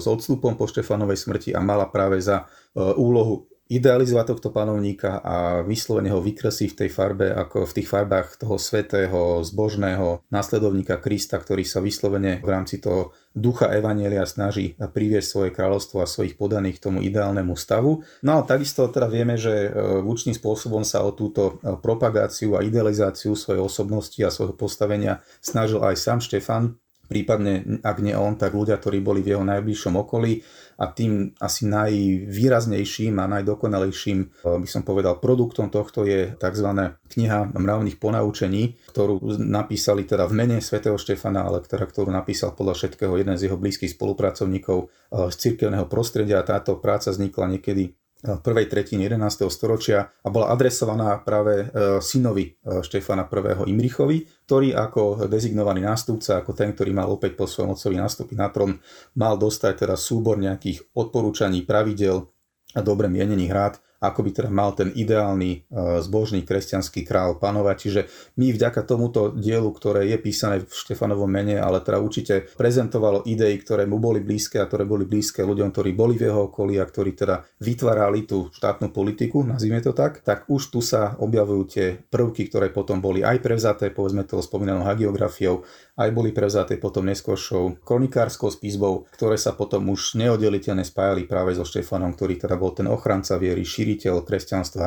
[SPEAKER 2] s odstupom po Štefanovej smrti a mala práve za úlohu idealizovať tohto panovníka a vyslovene ho vykresí v tej farbe, ako v tých farbách toho svetého, zbožného následovníka Krista, ktorý sa vyslovene v rámci toho ducha Evanielia snaží priviesť svoje kráľovstvo a svojich podaných k tomu ideálnemu stavu. No a takisto teda vieme, že e, účným spôsobom sa o túto e, propagáciu a idealizáciu svojej osobnosti a svojho postavenia snažil aj sám Štefan, prípadne ak nie on, tak ľudia, ktorí boli v jeho najbližšom okolí a tým asi najvýraznejším a najdokonalejším, eh, by som povedal, produktom tohto je tzv. kniha mravných ponaučení, ktorú napísali teda v mene svätého Štefana, ale ktorá, ktorú napísal podľa všetkého jeden z jeho blízkych spolupracovníkov eh, z cirkevného prostredia. Táto práca vznikla niekedy prvej tretine 11. storočia a bola adresovaná práve eh, synovi Štefana I. Imrichovi, ktorý ako dezignovaný nástupca, ako ten, ktorý mal opäť po svojom otcovi nastúpiť na trón, mal dostať teda súbor nejakých odporúčaní, pravidel a dobre mienených rád, ako by teda mal ten ideálny e, zbožný kresťanský král panovať. Čiže my vďaka tomuto dielu, ktoré je písané v Štefanovom mene, ale teda určite prezentovalo idei, ktoré mu boli blízke a ktoré boli blízke ľuďom, ktorí boli v jeho okolí a ktorí teda vytvárali tú štátnu politiku, nazvime to tak, tak už tu sa objavujú tie prvky, ktoré potom boli aj prevzaté, povedzme to spomínanou hagiografiou, aj boli prevzaté potom neskôršou kronikárskou spisbou, ktoré sa potom už neoddeliteľne spájali práve so Štefanom, ktorý teda bol ten ochranca viery, šíriteľ kresťanstva,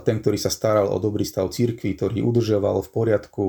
[SPEAKER 2] ten, ktorý sa staral o dobrý stav církvy, ktorý udržoval v poriadku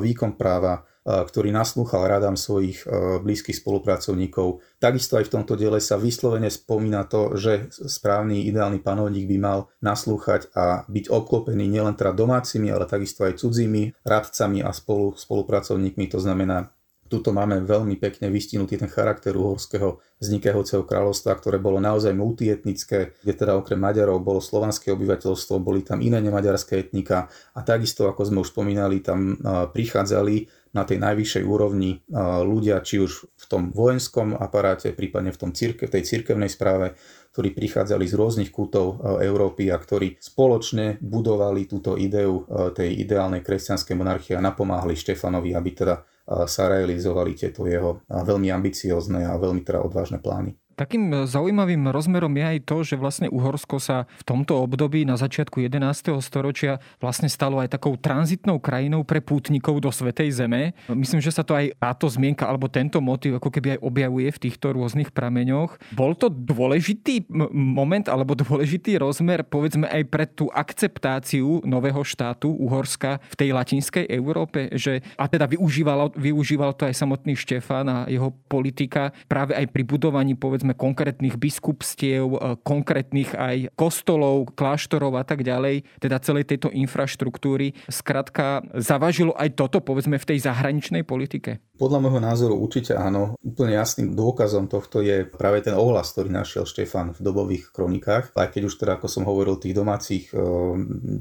[SPEAKER 2] výkon práva, ktorý naslúchal radám svojich blízkych spolupracovníkov. Takisto aj v tomto diele sa vyslovene spomína to, že správny ideálny panovník by mal naslúchať a byť obklopený nielen teda domácimi, ale takisto aj cudzími radcami a spolu, spolupracovníkmi. To znamená Tuto máme veľmi pekne vystihnutý ten charakter uhorského vznikajúceho kráľovstva, ktoré bolo naozaj multietnické, kde teda okrem Maďarov bolo slovanské obyvateľstvo, boli tam iné nemaďarské etnika a takisto, ako sme už spomínali, tam prichádzali na tej najvyššej úrovni ľudia, či už v tom vojenskom aparáte, prípadne v tom círke, tej cirkevnej správe, ktorí prichádzali z rôznych kútov Európy a ktorí spoločne budovali túto ideu tej ideálnej kresťanskej monarchie a napomáhali Štefanovi, aby teda sa realizovali tieto jeho veľmi ambiciozne a veľmi teda odvážne plány.
[SPEAKER 1] Takým zaujímavým rozmerom je aj to, že vlastne Uhorsko sa v tomto období na začiatku 11. storočia vlastne stalo aj takou tranzitnou krajinou pre pútnikov do Svetej Zeme. Myslím, že sa to aj táto zmienka alebo tento motiv ako keby aj objavuje v týchto rôznych prameňoch. Bol to dôležitý moment alebo dôležitý rozmer povedzme aj pre tú akceptáciu nového štátu Uhorska v tej latinskej Európe, že a teda využíval, využíval to aj samotný Štefan a jeho politika práve aj pri budovaní povedzme povedzme konkrétnych biskupstiev, e, konkrétnych aj kostolov, kláštorov a tak ďalej, teda celej tejto infraštruktúry. Skrátka, zavažilo aj toto povedzme v tej zahraničnej politike?
[SPEAKER 2] Podľa môjho názoru určite áno. Úplne jasným dôkazom tohto je práve ten ohlas, ktorý našiel Štefan v dobových kronikách. Aj keď už teda, ako som hovoril, tých domácich e,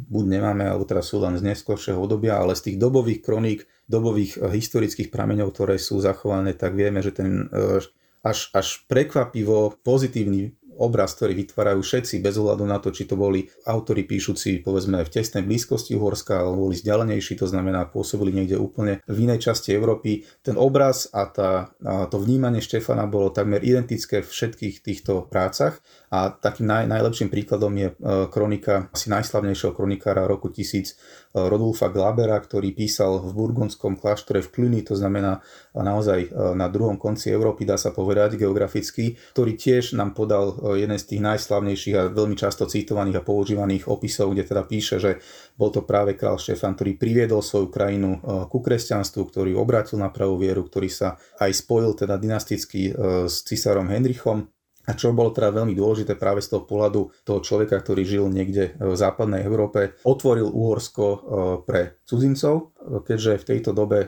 [SPEAKER 2] buď nemáme, alebo teda sú len z neskôršieho obdobia, ale z tých dobových kroník, dobových e, historických prameňov, ktoré sú zachované, tak vieme, že ten až, až prekvapivo pozitívny obraz, ktorý vytvárajú všetci bez ohľadu na to, či to boli autory píšuci povedzme v tesnej blízkosti Uhorska alebo boli vzdialenejší, to znamená pôsobili niekde úplne v inej časti Európy. Ten obraz a, tá, a to vnímanie Štefana bolo takmer identické v všetkých týchto prácach a takým naj, najlepším príkladom je e, kronika asi najslavnejšieho kronikára roku 1000 Rodulfa Glabera, ktorý písal v burgundskom kláštore v Cluny, to znamená naozaj na druhom konci Európy, dá sa povedať geograficky, ktorý tiež nám podal jeden z tých najslavnejších a veľmi často citovaných a používaných opisov, kde teda píše, že bol to práve král Štefan, ktorý priviedol svoju krajinu ku kresťanstvu, ktorý obrátil na pravú vieru, ktorý sa aj spojil teda dynasticky s cisárom Henrichom a čo bolo teda veľmi dôležité práve z toho pohľadu toho človeka, ktorý žil niekde v západnej Európe, otvoril Uhorsko e, pre cudzincov, keďže v tejto dobe e,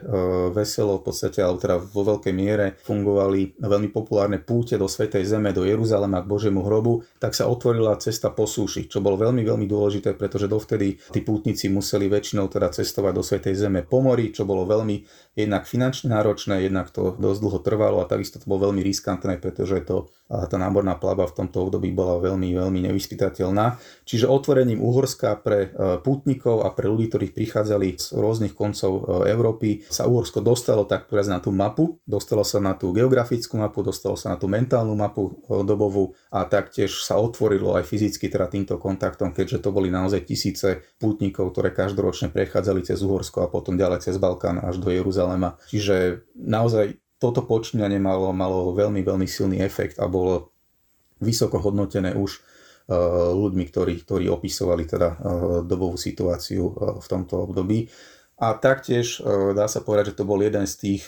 [SPEAKER 2] veselo v podstate, alebo teda vo veľkej miere fungovali veľmi populárne púte do Svetej Zeme, do Jeruzalema k Božiemu hrobu, tak sa otvorila cesta po súši, čo bolo veľmi, veľmi dôležité, pretože dovtedy tí pútnici museli väčšinou teda cestovať do Svetej Zeme po mori, čo bolo veľmi jednak finančne náročné, jednak to dosť dlho trvalo a takisto to bolo veľmi riskantné, pretože to, tá náborná plava v tomto období bola veľmi, veľmi nevyspytateľná. Čiže otvorením Uhorska pre e, pútnikov a pre ľudí, ktorí prichádzali z rôznych koncov e, Európy, sa Uhorsko dostalo tak povedať na tú mapu, dostalo sa na tú geografickú mapu, dostalo sa na tú mentálnu mapu e, dobovú a taktiež sa otvorilo aj fyzicky teda týmto kontaktom, keďže to boli naozaj tisíce pútnikov, ktoré každoročne prechádzali cez Uhorsko a potom ďalej cez Balkán až do Jeruzalema. Čiže naozaj toto počínanie malo, malo veľmi, veľmi silný efekt a bolo vysoko hodnotené už eh, ľuďmi, ktorí, ktorí opisovali teda dobovú situáciu v tomto období. A taktiež dá sa povedať, že to bol jeden z tých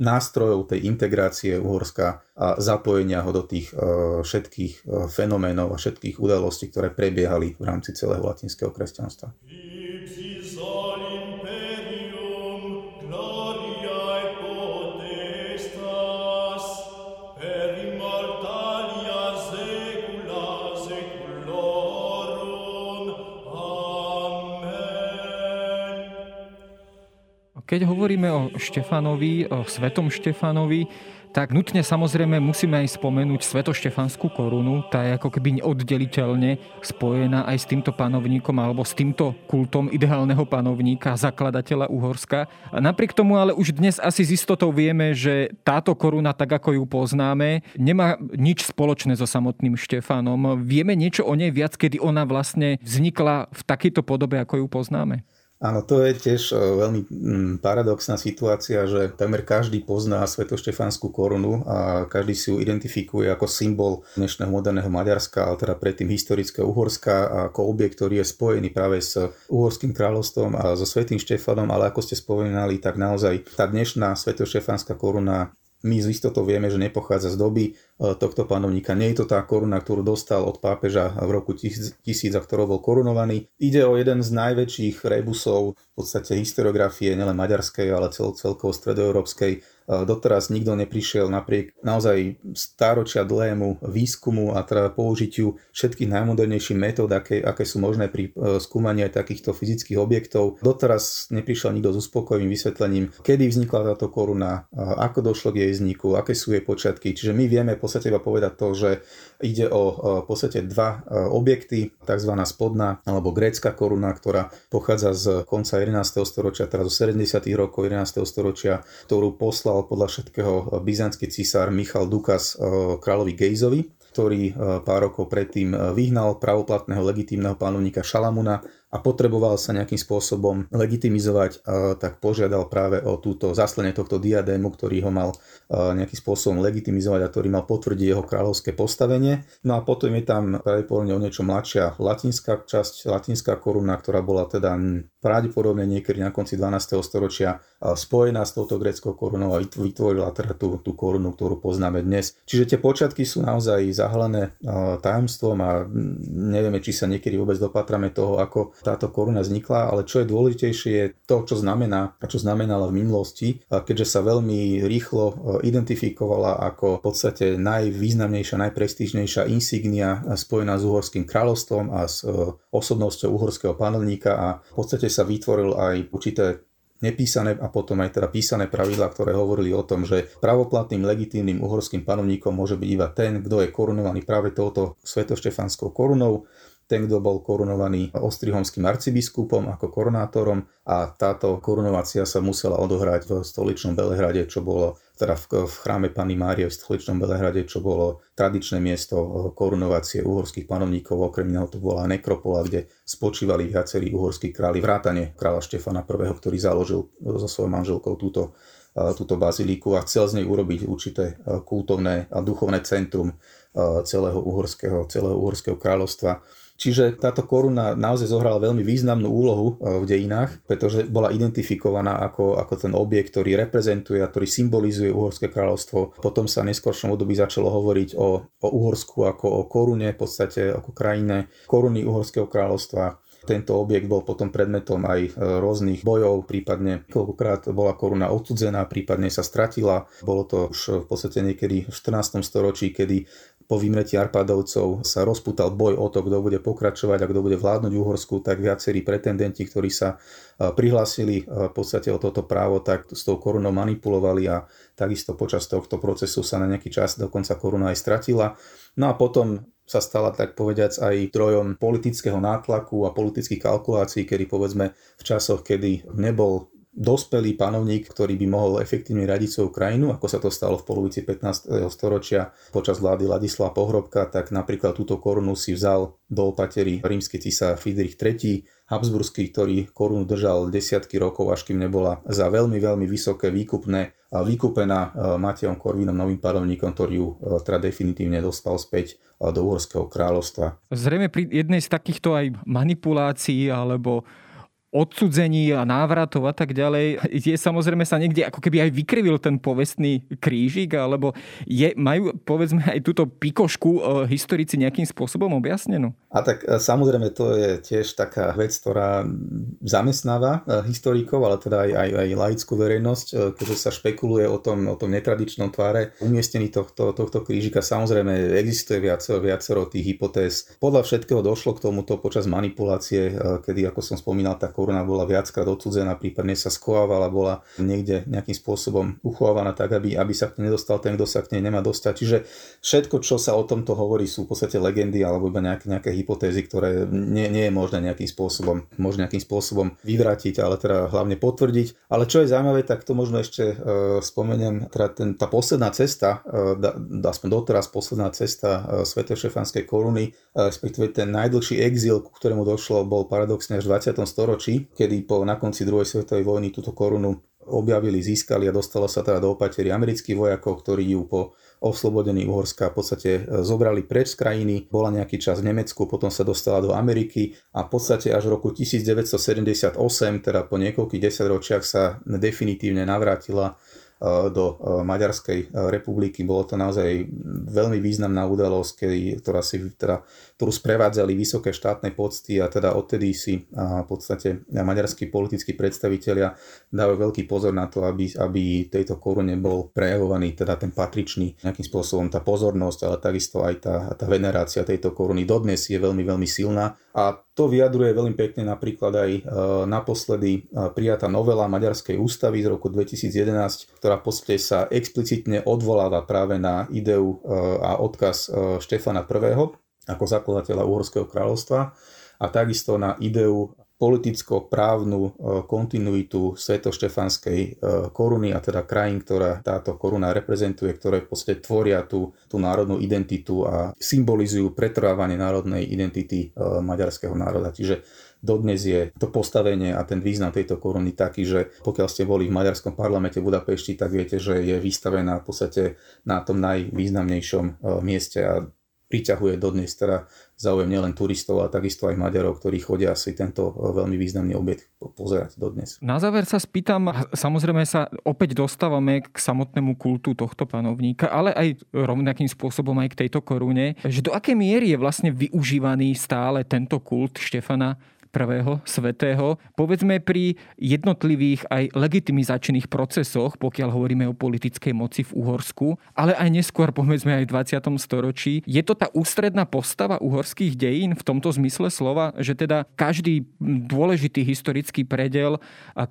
[SPEAKER 2] nástrojov tej integrácie Uhorska a zapojenia ho do tých všetkých fenoménov a všetkých udalostí, ktoré prebiehali v rámci celého latinského kresťanstva.
[SPEAKER 1] Keď hovoríme o Štefanovi, o svetom Štefanovi, tak nutne samozrejme musíme aj spomenúť svetoštefanskú korunu. Tá je ako keby oddeliteľne spojená aj s týmto panovníkom alebo s týmto kultom ideálneho panovníka, zakladateľa Uhorska. Napriek tomu ale už dnes asi s istotou vieme, že táto koruna, tak ako ju poznáme, nemá nič spoločné so samotným Štefanom. Vieme niečo o nej viac, kedy ona vlastne vznikla v takejto podobe, ako ju poznáme?
[SPEAKER 2] Áno, to je tiež e, veľmi mm, paradoxná situácia, že takmer každý pozná svetoštefanskú korunu a každý si ju identifikuje ako symbol dnešného moderného Maďarska, ale teda predtým historického Uhorska ako objekt, ktorý je spojený práve s Uhorským kráľovstvom a so Svetým Štefanom, ale ako ste spomenali, tak naozaj tá dnešná svetoštefanská koruna my z istotou vieme, že nepochádza z doby E, tohto panovníka. Nie je to tá koruna, ktorú dostal od pápeža v roku 1000, a ktorou bol korunovaný. Ide o jeden z najväčších rebusov v podstate historiografie, nielen maďarskej, ale cel, celkovo stredoeurópskej. E, doteraz nikto neprišiel napriek naozaj stáročia dlhému výskumu a teda použitiu všetkých najmodernejších metód, aké, aké sú možné pri e, skúmaní aj takýchto fyzických objektov. Doteraz neprišiel nikto s uspokojivým vysvetlením, kedy vznikla táto koruna, ako došlo k jej vzniku, aké sú jej počiatky. Čiže my vieme po podstate iba povedať to, že ide o v podstate dva e, objekty, tzv. spodná alebo grécka koruna, ktorá pochádza z konca 11. storočia, teda zo 70. rokov 11. storočia, ktorú poslal podľa všetkého byzantský cisár Michal Dukas e, kráľovi Gejzovi ktorý e, pár rokov predtým vyhnal pravoplatného legitímneho panovníka Šalamuna a potreboval sa nejakým spôsobom legitimizovať, tak požiadal práve o túto zaslenie tohto diadému, ktorý ho mal nejakým spôsobom legitimizovať a ktorý mal potvrdiť jeho kráľovské postavenie. No a potom je tam pravdepodobne o niečo mladšia latinská časť, latinská koruna, ktorá bola teda pravdepodobne niekedy na konci 12. storočia spojená s touto greckou korunou a vytvorila teda tú, tú korunu, ktorú poznáme dnes. Čiže tie počiatky sú naozaj zahalené tajomstvom a nevieme, či sa niekedy vôbec dopatrame toho, ako táto koruna vznikla, ale čo je dôležitejšie je to, čo znamená a čo znamenala v minulosti, keďže sa veľmi rýchlo e, identifikovala ako v podstate najvýznamnejšia, najprestížnejšia insignia spojená s uhorským kráľovstvom a s e, osobnosťou uhorského panovníka a v podstate sa vytvoril aj určité nepísané a potom aj teda písané pravidlá, ktoré hovorili o tom, že pravoplatným legitímnym uhorským panovníkom môže byť iba ten, kto je korunovaný práve touto svetoštefanskou korunou ten, kto bol korunovaný ostrihomským arcibiskupom ako korunátorom a táto korunovácia sa musela odohrať v stoličnom Belehrade, čo bolo teda v, v chráme Pany Márie v stoličnom Belehrade, čo bolo tradičné miesto korunovácie uhorských panovníkov. Okrem iného to bola nekropola, kde spočívali viacerí uhorskí králi, vrátane kráľa Štefana I, ktorý založil so svojou manželkou túto túto bazilíku a chcel z nej urobiť určité kultovné a duchovné centrum celého uhorského, celého uhorského kráľovstva. Čiže táto koruna naozaj zohrala veľmi významnú úlohu e, v dejinách, pretože bola identifikovaná ako, ako ten objekt, ktorý reprezentuje a ktorý symbolizuje Uhorské kráľovstvo. Potom sa neskôršom období začalo hovoriť o, o Uhorsku ako o korune, v podstate ako krajine koruny Uhorského kráľovstva. Tento objekt bol potom predmetom aj e, rôznych bojov, prípadne koľkokrát bola koruna odsudzená, prípadne sa stratila. Bolo to už v podstate niekedy v 14. storočí, kedy po vymretí Arpádovcov sa rozputal boj o to, kto bude pokračovať a kto bude vládnuť Uhorsku, tak viacerí pretendenti, ktorí sa e, prihlásili e, v podstate o toto právo, tak s tou korunou manipulovali a takisto počas tohto procesu sa na nejaký čas dokonca koruna aj stratila. No a potom sa stala tak povediac aj trojom politického nátlaku a politických kalkulácií, kedy povedzme v časoch, kedy nebol dospelý panovník, ktorý by mohol efektívne radiť svoju krajinu, ako sa to stalo v polovici 15. storočia počas vlády Ladislava Pohrobka, tak napríklad túto korunu si vzal do opatery rímsky cisár Friedrich III, Habsburský, ktorý korunu držal desiatky rokov, až kým nebola za veľmi, veľmi vysoké výkupné vykúpená e, Matejom Korvinom, novým panovníkom, ktorý ju e, teda definitívne dostal späť e, do Uhorského kráľovstva.
[SPEAKER 1] Zrejme pri jednej z takýchto aj manipulácií alebo odsudzení a návratov a tak ďalej, je samozrejme sa niekde ako keby aj vykrivil ten povestný krížik, alebo je, majú povedzme aj túto pikošku e, historici nejakým spôsobom objasnenú?
[SPEAKER 2] A tak e, samozrejme to je tiež taká vec, ktorá zamestnáva e, historikov, ale teda aj, aj, aj laickú verejnosť, keďže sa špekuluje o tom, o tom netradičnom tváre umiestnení tohto, tohto krížika. Samozrejme existuje viacero, viacero tých hypotéz. Podľa všetkého došlo k tomuto počas manipulácie, kedy, ako som spomínal, tak koruna bola viackrát odsudzená, prípadne sa skovávala, bola niekde nejakým spôsobom uchovávaná tak, aby, aby sa k nej nedostal ten, kto sa k nej nemá dostať. Čiže všetko, čo sa o tomto hovorí, sú v podstate legendy alebo iba nejaké, nejaké hypotézy, ktoré nie, nie je možné nejakým spôsobom, možno nejakým spôsobom vyvrátiť, ale teda hlavne potvrdiť. Ale čo je zaujímavé, tak to možno ešte uh, spomeniem, teda ten, tá posledná cesta, uh, da, aspoň doteraz posledná cesta uh, Svetej šefanskej koruny, uh, respektíve ten najdlhší exil, ku ktorému došlo, bol paradoxne až v 20. storočí Češi, kedy po, na konci druhej svetovej vojny túto korunu objavili, získali a dostalo sa teda do opatery amerických vojakov, ktorí ju po oslobodení Uhorska v podstate e, zobrali preč z krajiny, bola nejaký čas v Nemecku, potom sa dostala do Ameriky a v podstate až v roku 1978, teda po niekoľkých desaťročiach sa definitívne navrátila do eh, Maďarskej eh, republiky. Bolo to naozaj veľmi významná udalosť, ktorá si, teda, ktorú sprevádzali vysoké štátne pocty a teda odtedy si v podstate maďarskí politickí predstavitelia dávajú veľký pozor na to, aby, aby tejto korune bol prejavovaný teda ten patričný nejakým spôsobom tá pozornosť, ale takisto aj tá, tá venerácia tejto koruny dodnes je veľmi, veľmi silná a to vyjadruje veľmi pekne napríklad aj e, naposledy e, prijatá novela Maďarskej ústavy z roku 2011, ktorá v podstate sa explicitne odvoláva práve na ideu e, a odkaz Štefana I. ako zakladateľa Uhorského kráľovstva a takisto na ideu politicko-právnu e, kontinuitu svetoštefanskej e, koruny a teda krajín, ktorá táto koruna reprezentuje, ktoré v podstate tvoria tú, tú národnú identitu a symbolizujú pretrvávanie národnej identity e, maďarského národa. Čiže dodnes je to postavenie a ten význam tejto koruny taký, že pokiaľ ste boli v maďarskom parlamente v Budapešti, tak viete, že je vystavená v podstate na tom najvýznamnejšom mieste a priťahuje dodnes teda záujem nielen turistov, ale takisto aj Maďarov, ktorí chodia si tento e, veľmi významný objekt pozerať dodnes.
[SPEAKER 1] Na záver sa spýtam, samozrejme sa opäť dostávame k samotnému kultu tohto panovníka, ale aj rovnakým spôsobom aj k tejto korune, že do akej miery je vlastne využívaný stále tento kult Štefana prvého svetého. Povedzme pri jednotlivých aj legitimizačných procesoch, pokiaľ hovoríme o politickej moci v Uhorsku, ale aj neskôr, povedzme aj v 20. storočí. Je to tá ústredná postava uhorských dejín v tomto zmysle slova, že teda každý dôležitý historický predel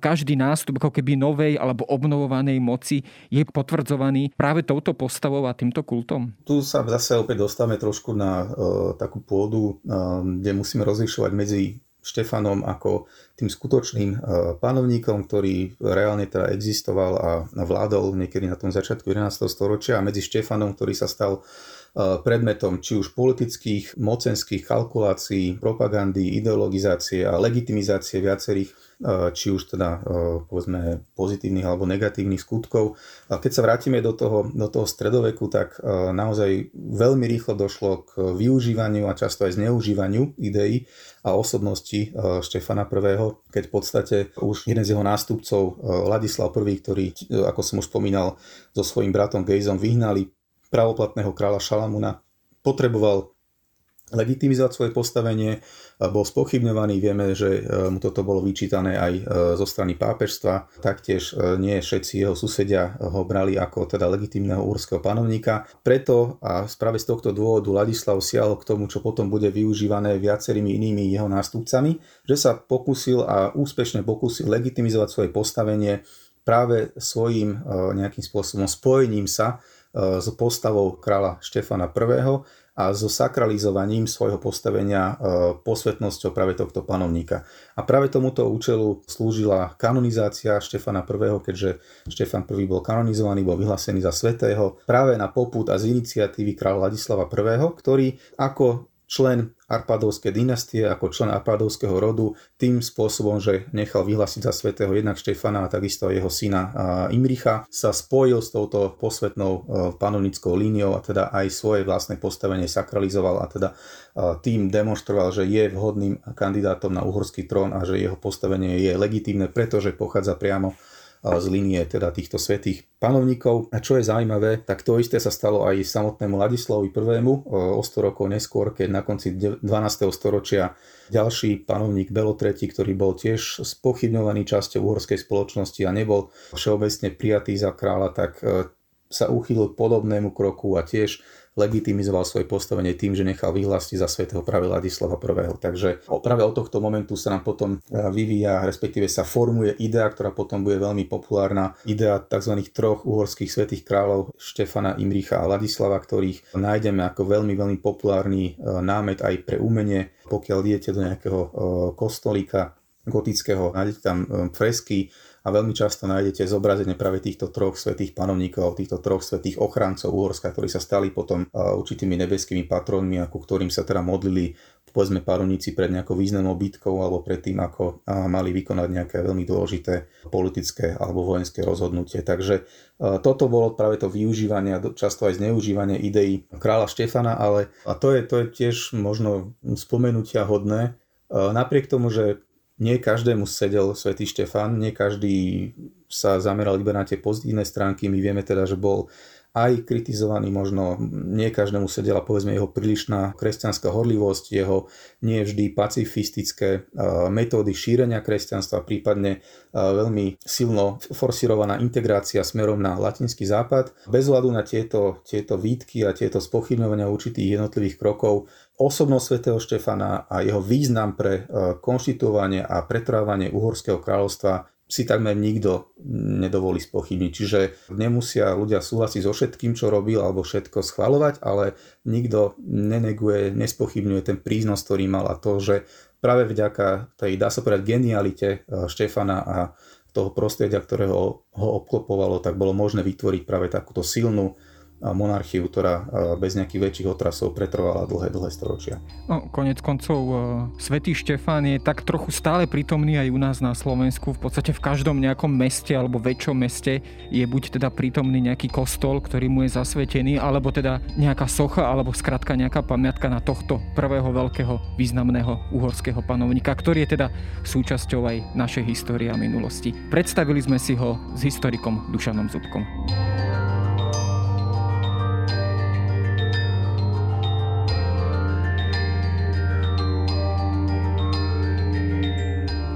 [SPEAKER 1] každý nástup ako keby novej alebo obnovovanej moci je potvrdzovaný práve touto postavou a týmto kultom?
[SPEAKER 2] Tu sa zase opäť dostávame trošku na uh, takú pôdu, uh, kde musíme rozlišovať medzi Štefanom ako tým skutočným uh, panovníkom, ktorý reálne teda existoval a vládol niekedy na tom začiatku 11. storočia a medzi Štefanom, ktorý sa stal predmetom či už politických, mocenských kalkulácií, propagandy, ideologizácie a legitimizácie viacerých či už teda povedzme pozitívnych alebo negatívnych skutkov. Keď sa vrátime do toho, do toho stredoveku, tak naozaj veľmi rýchlo došlo k využívaniu a často aj zneužívaniu ideí a osobnosti Štefana I, keď v podstate už jeden z jeho nástupcov, Ladislav I, ktorý, ako som už spomínal, so svojím bratom Gejzom vyhnali pravoplatného kráľa Šalamuna, potreboval legitimizovať svoje postavenie, bol spochybňovaný, vieme, že e, mu toto bolo vyčítané aj e, zo strany pápežstva, taktiež e, nie všetci jeho susedia ho brali ako teda legitimného úrského panovníka. Preto a práve z tohto dôvodu Ladislav siahol k tomu, čo potom bude využívané viacerými inými jeho nástupcami, že sa pokusil a úspešne pokusil legitimizovať svoje postavenie práve svojim nejakým spôsobom spojením sa s postavou kráľa Štefana I a so sakralizovaním svojho postavenia posvetnosťou práve tohto panovníka. A práve tomuto účelu slúžila kanonizácia Štefana I, keďže Štefan I bol kanonizovaný, bol vyhlásený za svetého práve na poput a z iniciatívy kráľa Ladislava I, ktorý ako člen Arpadovskej dynastie, ako člen Arpadovského rodu, tým spôsobom, že nechal vyhlásiť za svätého jednak Štefana a takisto jeho syna Imricha, sa spojil s touto posvetnou panovnickou líniou a teda aj svoje vlastné postavenie sakralizoval a teda tým demonstroval, že je vhodným kandidátom na uhorský trón a že jeho postavenie je legitímne, pretože pochádza priamo z línie teda týchto svetých panovníkov. A čo je zaujímavé, tak to isté sa stalo aj samotnému Ladislavovi I. o 100 rokov neskôr, keď na konci 12. storočia ďalší panovník Belo III, ktorý bol tiež spochybňovaný časťou uhorskej spoločnosti a nebol všeobecne prijatý za kráľa, tak e, sa uchýlil k podobnému kroku a tiež legitimizoval svoje postavenie tým, že nechal vyhlásiť za svätého práve Ladislava I. Takže práve od tohto momentu sa nám potom e, vyvíja, respektíve sa formuje idea, ktorá potom bude veľmi populárna, idea tzv. troch uhorských svätých kráľov Štefana, Imricha a Ladislava, ktorých nájdeme ako veľmi, veľmi populárny e, námet aj pre umenie. Pokiaľ idete do nejakého e, kostolíka gotického, nájdete tam fresky, a veľmi často nájdete zobrazenie práve týchto troch svetých panovníkov, týchto troch svetých ochrancov Uhorska, ktorí sa stali potom určitými nebeskými patrónmi, ako ktorým sa teda modlili povedzme panovníci pred nejakou významnou bitkou alebo pred tým, ako mali vykonať nejaké veľmi dôležité politické alebo vojenské rozhodnutie. Takže toto bolo práve to využívanie a často aj zneužívanie ideí kráľa Štefana, ale a to je, to je tiež možno spomenutia hodné. Napriek tomu, že nie každému sedel svätý Štefan, nie každý sa zameral iba na tie pozitívne stránky. My vieme teda, že bol aj kritizovaný, možno nie každému sedela povedzme jeho prílišná kresťanská horlivosť, jeho nie vždy pacifistické metódy šírenia kresťanstva, prípadne veľmi silno forsirovaná integrácia smerom na latinský západ. Bez hľadu na tieto, tieto výtky a tieto spochybňovania určitých jednotlivých krokov osobnosť svätého Štefana a jeho význam pre konštituovanie a pretrávanie Uhorského kráľovstva si takmer nikto nedovolí spochybniť. Čiže nemusia ľudia súhlasiť so všetkým, čo robil, alebo všetko schvalovať, ale nikto neneguje, nespochybňuje ten príznos, ktorý mal a to, že práve vďaka tej, dá sa povedať, genialite eh, Štefana a toho prostredia, ktorého ho obklopovalo, tak bolo možné vytvoriť práve takúto silnú monarchiu, ktorá bez nejakých väčších otrasov pretrvala dlhé, dlhé storočia.
[SPEAKER 1] No, konec koncov, e, svätý Štefán je tak trochu stále prítomný aj u nás na Slovensku. V podstate v každom nejakom meste alebo väčšom meste je buď teda prítomný nejaký kostol, ktorý mu je zasvetený, alebo teda nejaká socha, alebo skratka nejaká pamiatka na tohto prvého veľkého významného uhorského panovníka, ktorý je teda súčasťou aj našej histórie a minulosti. Predstavili sme si ho s historikom Dušanom Zubkom.